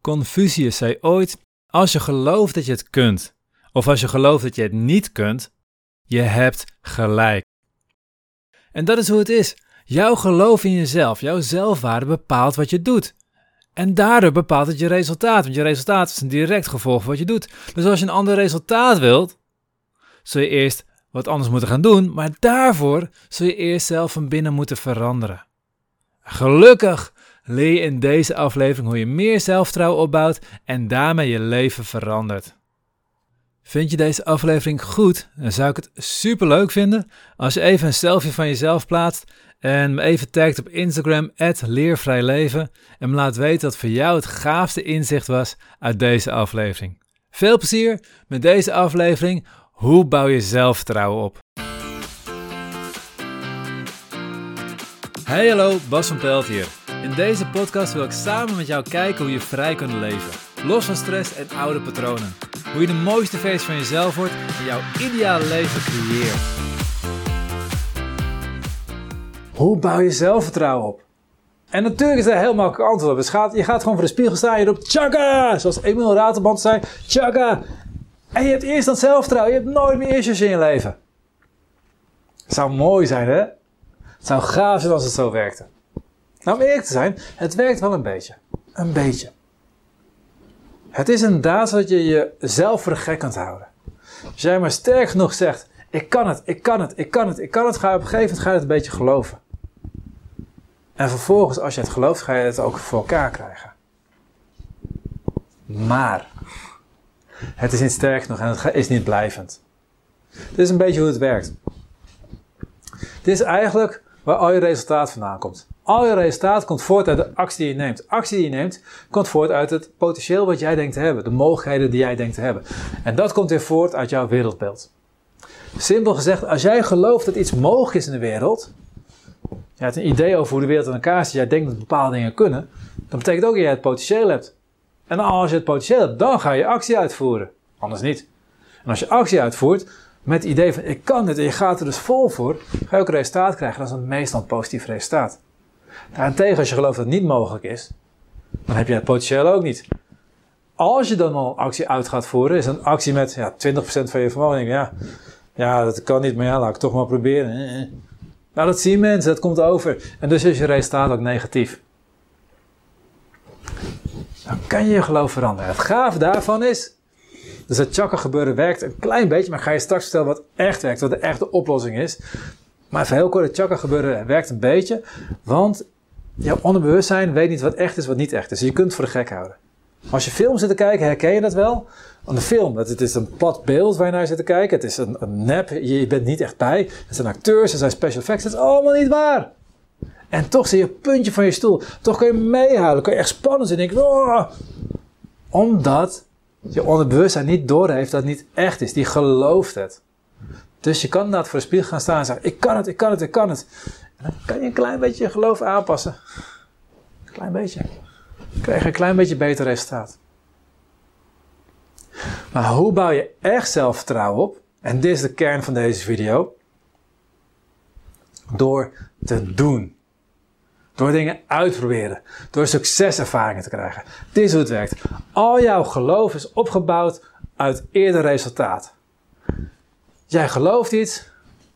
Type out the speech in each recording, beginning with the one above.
Confucius zei ooit: Als je gelooft dat je het kunt, of als je gelooft dat je het niet kunt, je hebt gelijk. En dat is hoe het is. Jouw geloof in jezelf, jouw zelfwaarde bepaalt wat je doet. En daardoor bepaalt het je resultaat, want je resultaat is een direct gevolg van wat je doet. Dus als je een ander resultaat wilt, zul je eerst wat anders moeten gaan doen, maar daarvoor zul je eerst zelf van binnen moeten veranderen. Gelukkig leer in deze aflevering hoe je meer zelfvertrouwen opbouwt en daarmee je leven verandert. Vind je deze aflevering goed? Dan zou ik het super leuk vinden als je even een selfie van jezelf plaatst en me even tagt op Instagram leervrijleven en me laat weten wat voor jou het gaafste inzicht was uit deze aflevering. Veel plezier met deze aflevering. Hoe bouw je zelfvertrouwen op? Hey hallo, Bas van Pelt hier. In deze podcast wil ik samen met jou kijken hoe je vrij kunt leven. Los van stress en oude patronen. Hoe je de mooiste versie van jezelf wordt en jouw ideale leven creëert. Hoe bouw je zelfvertrouwen op? En natuurlijk is daar heel makkelijk antwoord op. Dus je gaat gewoon voor de spiegel staan en je roept Tjaka! Zoals Emil Raterband zei, Tjaka! En je hebt eerst dat zelfvertrouwen. Je hebt nooit meer issues in je leven. Zou mooi zijn, hè? Het zou gaaf zijn als het zo werkte. Nou, om eerlijk te zijn, het werkt wel een beetje. Een beetje. Het is inderdaad dat je jezelf voor de gek kunt houden. Als jij maar sterk genoeg zegt, ik kan het, ik kan het, ik kan het, ik kan het, ga je op een gegeven moment het een beetje geloven. En vervolgens, als je het gelooft, ga je het ook voor elkaar krijgen. Maar, het is niet sterk genoeg en het is niet blijvend. Dit is een beetje hoe het werkt. Dit is eigenlijk waar al je resultaat vandaan komt. Al je resultaat komt voort uit de actie die je neemt. Actie die je neemt komt voort uit het potentieel wat jij denkt te hebben. De mogelijkheden die jij denkt te hebben. En dat komt weer voort uit jouw wereldbeeld. Simpel gezegd, als jij gelooft dat iets mogelijk is in de wereld. Je hebt een idee over hoe de wereld in elkaar zit. Jij denkt dat bepaalde dingen kunnen. Dan betekent ook dat jij het potentieel hebt. En als je het potentieel hebt, dan ga je actie uitvoeren. Anders niet. En als je actie uitvoert, met het idee van ik kan dit en je gaat er dus vol voor, ga je ook resultaat krijgen. Dat is meestal een positief resultaat. Daarentegen, als je gelooft dat het niet mogelijk is, dan heb je het potentieel ook niet. Als je dan al actie uit gaat voeren, is een actie met ja, 20% van je vermogen. Ja, ja, dat kan niet, maar ja, laat ik toch maar proberen. Nou, dat zien mensen, dat komt over. En dus is je resultaat ook negatief. Dan kan je je geloof veranderen. Het gaaf daarvan is, dus het chakra gebeuren werkt een klein beetje, maar ga je straks vertellen wat echt werkt, wat de echte oplossing is. Maar even heel kort, het chakra gebeuren werkt een beetje, want jouw onderbewustzijn weet niet wat echt is, wat niet echt is. Dus je kunt het voor de gek houden. Als je film zit te kijken, herken je dat wel. De film, het is een plat beeld waar je naar zit te kijken. Het is een, een nep, je bent niet echt bij. Het zijn acteurs, het zijn special effects, het is allemaal niet waar. En toch zie je een puntje van je stoel. Toch kun je meehouden, kun je echt spannend zijn. Denk, oh. Omdat je onderbewustzijn niet doorheeft dat het niet echt is. Die gelooft het. Dus je kan inderdaad voor de spiegel gaan staan en zeggen: Ik kan het, ik kan het, ik kan het. En dan kan je een klein beetje je geloof aanpassen. Een klein beetje. Dan krijg je een klein beetje beter resultaat. Maar hoe bouw je echt zelfvertrouwen op? En dit is de kern van deze video. Door te doen. Door dingen uit te proberen. Door succeservaringen te krijgen. Dit is hoe het werkt. Al jouw geloof is opgebouwd uit eerder resultaat. Jij gelooft iets.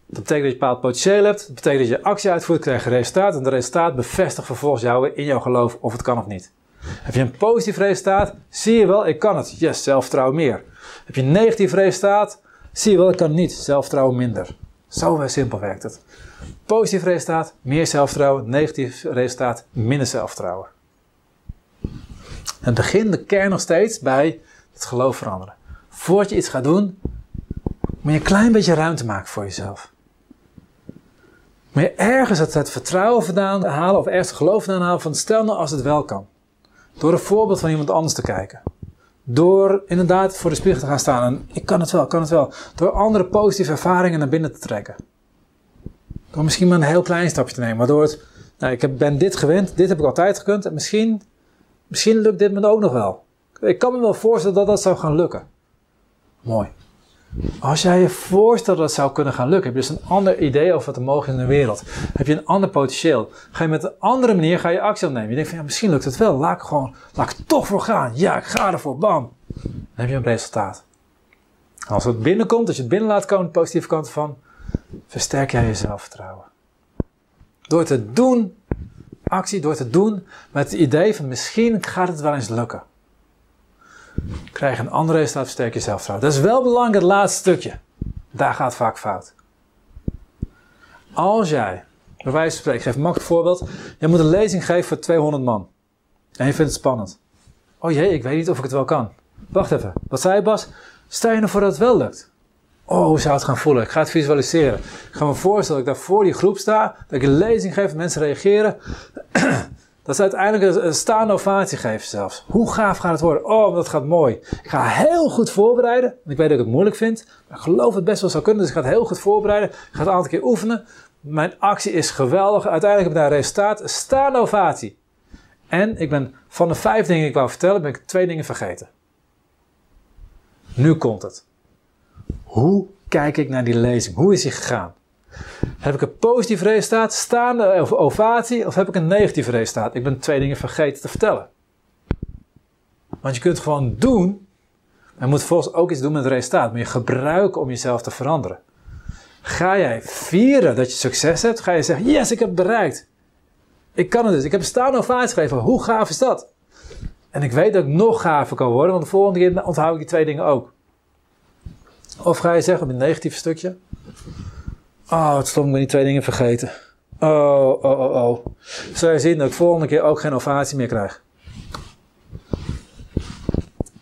Dat betekent dat je bepaald potentieel hebt. Dat betekent dat je actie uitvoert, krijg je resultaat. En dat resultaat bevestigt vervolgens jou in jouw geloof of het kan of niet. Heb je een positief resultaat, zie je wel, ik kan het. Yes, zelfvertrouwen meer. Heb je een negatief resultaat, zie je wel, ik kan het niet. Zelfvertrouwen minder. Zo simpel werkt het. Positief resultaat, meer zelfvertrouwen. Negatief resultaat, minder zelfvertrouwen. En begin de kern nog steeds bij het geloof veranderen. Voordat je iets gaat doen, moet je een klein beetje ruimte maken voor jezelf. Moet je ergens het, het vertrouwen vandaan halen of ergens het geloof vandaan halen van stel nou als het wel kan. Door een voorbeeld van iemand anders te kijken. Door inderdaad voor de spiegel te gaan staan en ik kan het wel, kan het wel. Door andere positieve ervaringen naar binnen te trekken. Door misschien maar een heel klein stapje te nemen. Waardoor het, nou, ik ben dit gewend, dit heb ik altijd gekund. En misschien, misschien lukt dit me ook nog wel. Ik kan me wel voorstellen dat dat zou gaan lukken. Mooi. Als jij je voorstelt dat het zou kunnen gaan lukken, heb je dus een ander idee over wat er mogelijk is in de wereld. Heb je een ander potentieel. Ga je met een andere manier ga je actie opnemen. Je denkt van ja, misschien lukt het wel. Laat ik gewoon, laat ik toch voor gaan. Ja, ik ga ervoor. Bam. Dan heb je een resultaat. Als het binnenkomt, als je het binnen laat komen, de positieve kant van, versterk jij je zelfvertrouwen. Door te doen, actie, door te doen met het idee van misschien gaat het wel eens lukken. Krijg een ander resultaat, versterk je zelfvertrouwen. Dat is wel belangrijk, het laatste stukje. Daar gaat vaak fout. Als jij, bij wijze van spreken, ik geef een makkelijk voorbeeld. Je moet een lezing geven voor 200 man. En je vindt het spannend. Oh jee, ik weet niet of ik het wel kan. Wacht even, wat zei je Bas? Stel je ervoor dat het wel lukt. Oh, hoe zou het gaan voelen? Ik ga het visualiseren. Ik ga me voorstellen dat ik daar voor die groep sta, dat ik een lezing geef, mensen reageren. dat ze uiteindelijk een staande ovatie geven zelfs. Hoe gaaf gaat het worden? Oh, dat gaat mooi. Ik ga heel goed voorbereiden. Ik weet dat ik het moeilijk vind, maar ik geloof het best wel zou kunnen. Dus ik ga het heel goed voorbereiden. Ik ga het een aantal keer oefenen. Mijn actie is geweldig. Uiteindelijk heb ik daar een resultaat. Een staande. En ik ben van de vijf dingen die ik wou vertellen, ben ik twee dingen vergeten. Nu komt het. Hoe kijk ik naar die lezing? Hoe is die gegaan? Heb ik een positief resultaat, staande ovatie, of heb ik een negatief resultaat? Ik ben twee dingen vergeten te vertellen. Want je kunt gewoon doen, maar moet volgens ook iets doen met het resultaat. Maar je gebruiken om jezelf te veranderen. Ga jij vieren dat je succes hebt? Ga je zeggen, yes, ik heb het bereikt. Ik kan het dus. Ik heb een staande ovatie gegeven. Hoe gaaf is dat? En ik weet dat ik nog gaver kan worden, want de volgende keer onthoud ik die twee dingen ook. Of ga je zeggen op het negatieve stukje: Oh, het stond me die twee dingen vergeten. Oh, oh, oh, oh. Zou je zien dat ik volgende keer ook geen ovatie meer krijg?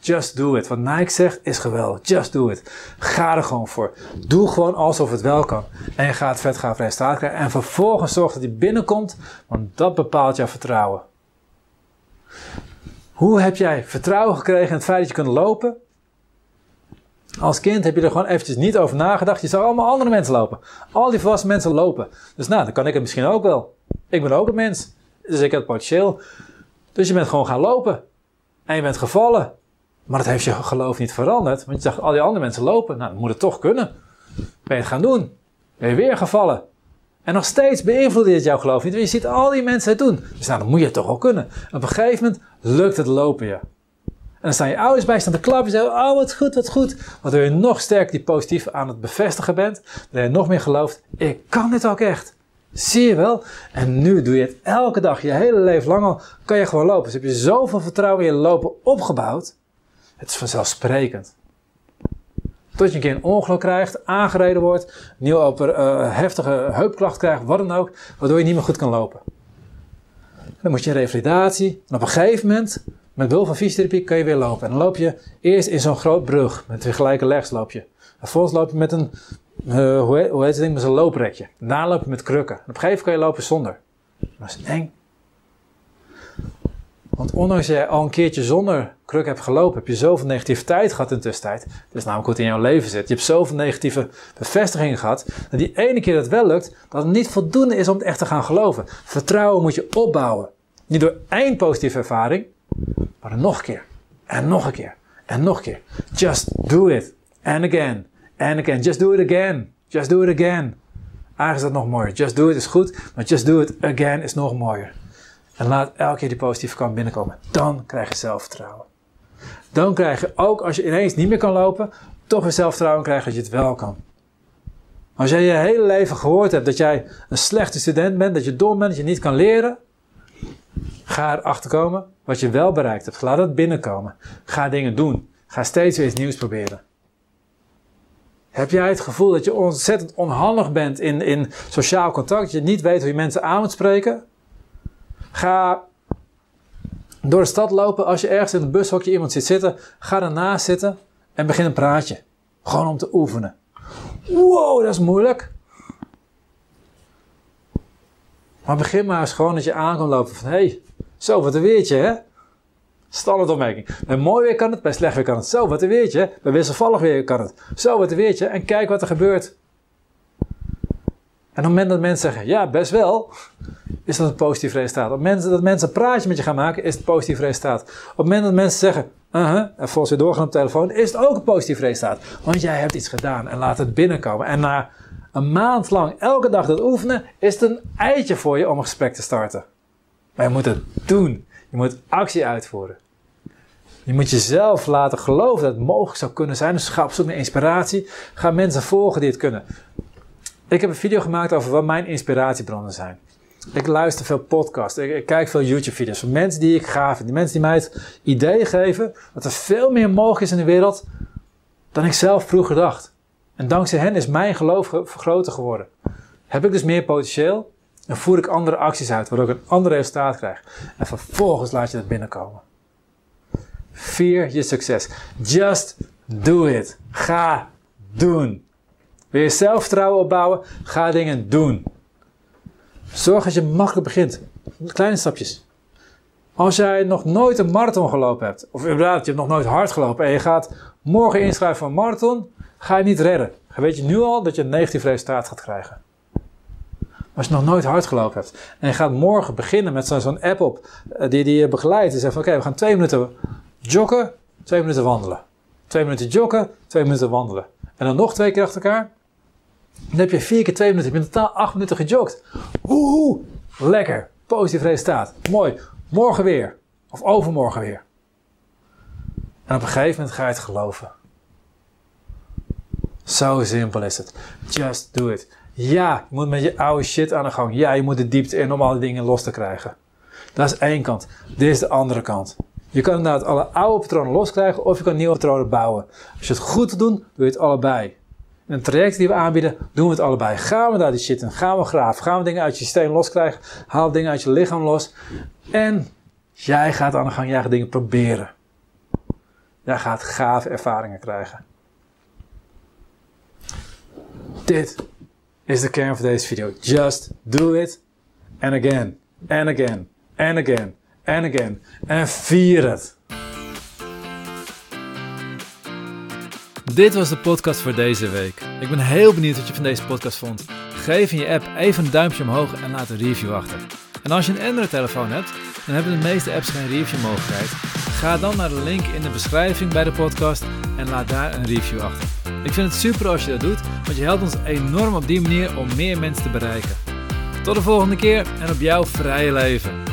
Just do it. Wat Nike zegt is geweldig. Just do it. Ga er gewoon voor. Doe gewoon alsof het wel kan. En je gaat vet gaaf resultaat krijgen. En vervolgens zorg dat hij binnenkomt, want dat bepaalt jouw vertrouwen. Hoe heb jij vertrouwen gekregen in het feit dat je kunt lopen? Als kind heb je er gewoon eventjes niet over nagedacht. Je zag allemaal andere mensen lopen. Al die volwassen mensen lopen. Dus nou, dan kan ik het misschien ook wel. Ik ben ook een mens. Dus ik heb het potentieel. Dus je bent gewoon gaan lopen. En je bent gevallen. Maar dat heeft je geloof niet veranderd. Want je zag al die andere mensen lopen. Nou, dan moet het toch kunnen. Ben je het gaan doen. Ben je weer gevallen. En nog steeds beïnvloedt dit jouw geloof niet. Want je ziet al die mensen het doen. Dus nou, dan moet je het toch wel kunnen. op een gegeven moment lukt het lopen je. En dan staan je ouders bij, staan te klappen en zeggen, oh wat goed, wat goed. Waardoor je nog sterker die positief aan het bevestigen bent. Dat je nog meer gelooft, ik kan dit ook echt. Zie je wel? En nu doe je het elke dag, je hele leven lang al, kan je gewoon lopen. Dus heb je zoveel vertrouwen in je lopen opgebouwd. Het is vanzelfsprekend. Tot je een keer een ongeluk krijgt, aangereden wordt, nieuwe uh, heftige heupklacht krijgt, wat dan ook, waardoor je niet meer goed kan lopen. Dan moet je een revalidatie. En op een gegeven moment met behulp van fysiotherapie kan je weer lopen. En dan loop je eerst in zo'n groot brug. Met weer gelijke legs loop je. Vervolgens loop je met een, uh, hoe, heet, hoe het ding, met zo'n looprekje. Daarna loop je met krukken. En op een gegeven moment kan je lopen zonder. Dat is eng. Want ondanks je al een keertje zonder kruk hebt gelopen, heb je zoveel negativiteit gehad in de tussentijd. Dat is namelijk wat in jouw leven zit. Je hebt zoveel negatieve bevestigingen gehad. Dat die ene keer dat wel lukt, dat het niet voldoende is om het echt te gaan geloven. Vertrouwen moet je opbouwen. Niet door één positieve ervaring, maar nog een keer. En nog een keer. En nog een keer. Just do it. And again. And again. Just do it again. Just do it again. Eigenlijk is dat nog mooier. Just do it is goed, maar just do it again is nog mooier. En laat elke keer die positieve kant binnenkomen. Dan krijg je zelfvertrouwen. Dan krijg je ook als je ineens niet meer kan lopen, toch weer zelfvertrouwen krijgen dat je het wel kan. Als jij je hele leven gehoord hebt dat jij een slechte student bent, dat je dom bent, dat je niet kan leren, Ga erachter komen wat je wel bereikt hebt. Laat het binnenkomen. Ga dingen doen. Ga steeds weer iets nieuws proberen. Heb jij het gevoel dat je ontzettend onhandig bent in, in sociaal contact? Dat je niet weet hoe je mensen aan moet spreken? Ga door de stad lopen. Als je ergens in een bushokje iemand ziet zitten, ga ernaast zitten en begin een praatje. Gewoon om te oefenen. Wow, dat is moeilijk. Maar begin maar eens gewoon dat je aan kan lopen van... Hé, hey, zo, wat een weertje, hè? Standaard opmerking. Bij mooi weer kan het, bij slecht weer kan het. Zo, wat een weertje. Bij wisselvallig weer kan het. Zo, wat een weertje. En kijk wat er gebeurt. En op het moment dat mensen zeggen, ja, best wel, is dat een positief resultaat. Op het moment dat mensen een praatje met je gaan maken, is het een positief resultaat. Op het moment dat mensen zeggen, Uh-huh. En volgens je doorgaan op de telefoon is het ook een positief resultaat. Want jij hebt iets gedaan en laat het binnenkomen. En na een maand lang elke dag dat oefenen, is het een eitje voor je om een gesprek te starten. Maar je moet het doen. Je moet actie uitvoeren. Je moet jezelf laten geloven dat het mogelijk zou kunnen zijn. Dus ga op zoek naar inspiratie. Ga mensen volgen die het kunnen. Ik heb een video gemaakt over wat mijn inspiratiebronnen zijn. Ik luister veel podcasts. Ik, kijk veel YouTube-video's van mensen die ik gaaf vind. Die mensen die mij het idee geven dat er veel meer mogelijk is in de wereld dan ik zelf vroeger dacht. En dankzij hen is mijn geloof groter geworden. Heb ik dus meer potentieel en voer ik andere acties uit, waardoor ik een ander resultaat krijg. En vervolgens laat je het binnenkomen. Vier je succes. Just do it. Ga doen. Wil je zelfvertrouwen opbouwen? Ga dingen doen. Zorg dat je makkelijk begint. Kleine stapjes. Als jij nog nooit een marathon gelopen hebt, of inderdaad, je hebt nog nooit hard gelopen en je gaat morgen inschrijven voor een marathon, ga je niet redden. Dan weet je nu al dat je een negatief resultaat gaat krijgen. Als je nog nooit hard gelopen hebt en je gaat morgen beginnen met zo'n app op eh, die, die je begeleidt en zegt van oké, we gaan twee minuten joggen, twee minuten wandelen. Twee minuten joggen, twee minuten wandelen. En dan nog twee keer achter elkaar. Dan heb je vier keer twee minuten. Je bent totaal acht minuten gejogd. Woehoe, lekker. Positief resultaat. Mooi. Morgen weer. Of overmorgen weer. En op een gegeven moment ga je het geloven. Zo simpel is het. Just do it. Ja, je moet met je oude shit aan de gang. Ja, je moet de diepte in om alle dingen los te krijgen. Dat is één kant. Dit is de andere kant. Je kan inderdaad alle oude patronen loskrijgen of je kan nieuwe patronen bouwen. Als je het goed doen, doe je het allebei. In een traject die we aanbieden, doen we het allebei. Gaan we daar die shit in, gaan we graven, gaan we dingen uit je systeem loskrijgen, haal dingen uit je lichaam los. En jij gaat aan de gang, jij gaat dingen proberen. Jij gaat gave ervaringen krijgen. Dit is de kern van deze video. Just do it and again, and again, and again, and again. En vier het. Dit was de podcast voor deze week. Ik ben heel benieuwd wat je van deze podcast vond. Geef in je app even een duimpje omhoog en laat een review achter. En als je een Android-telefoon hebt, dan hebben de meeste apps geen review-mogelijkheid. Ga dan naar de link in de beschrijving bij de podcast en laat daar een review achter. Ik vind het super als je dat doet, want je helpt ons enorm op die manier om meer mensen te bereiken. Tot de volgende keer en op jouw vrije leven.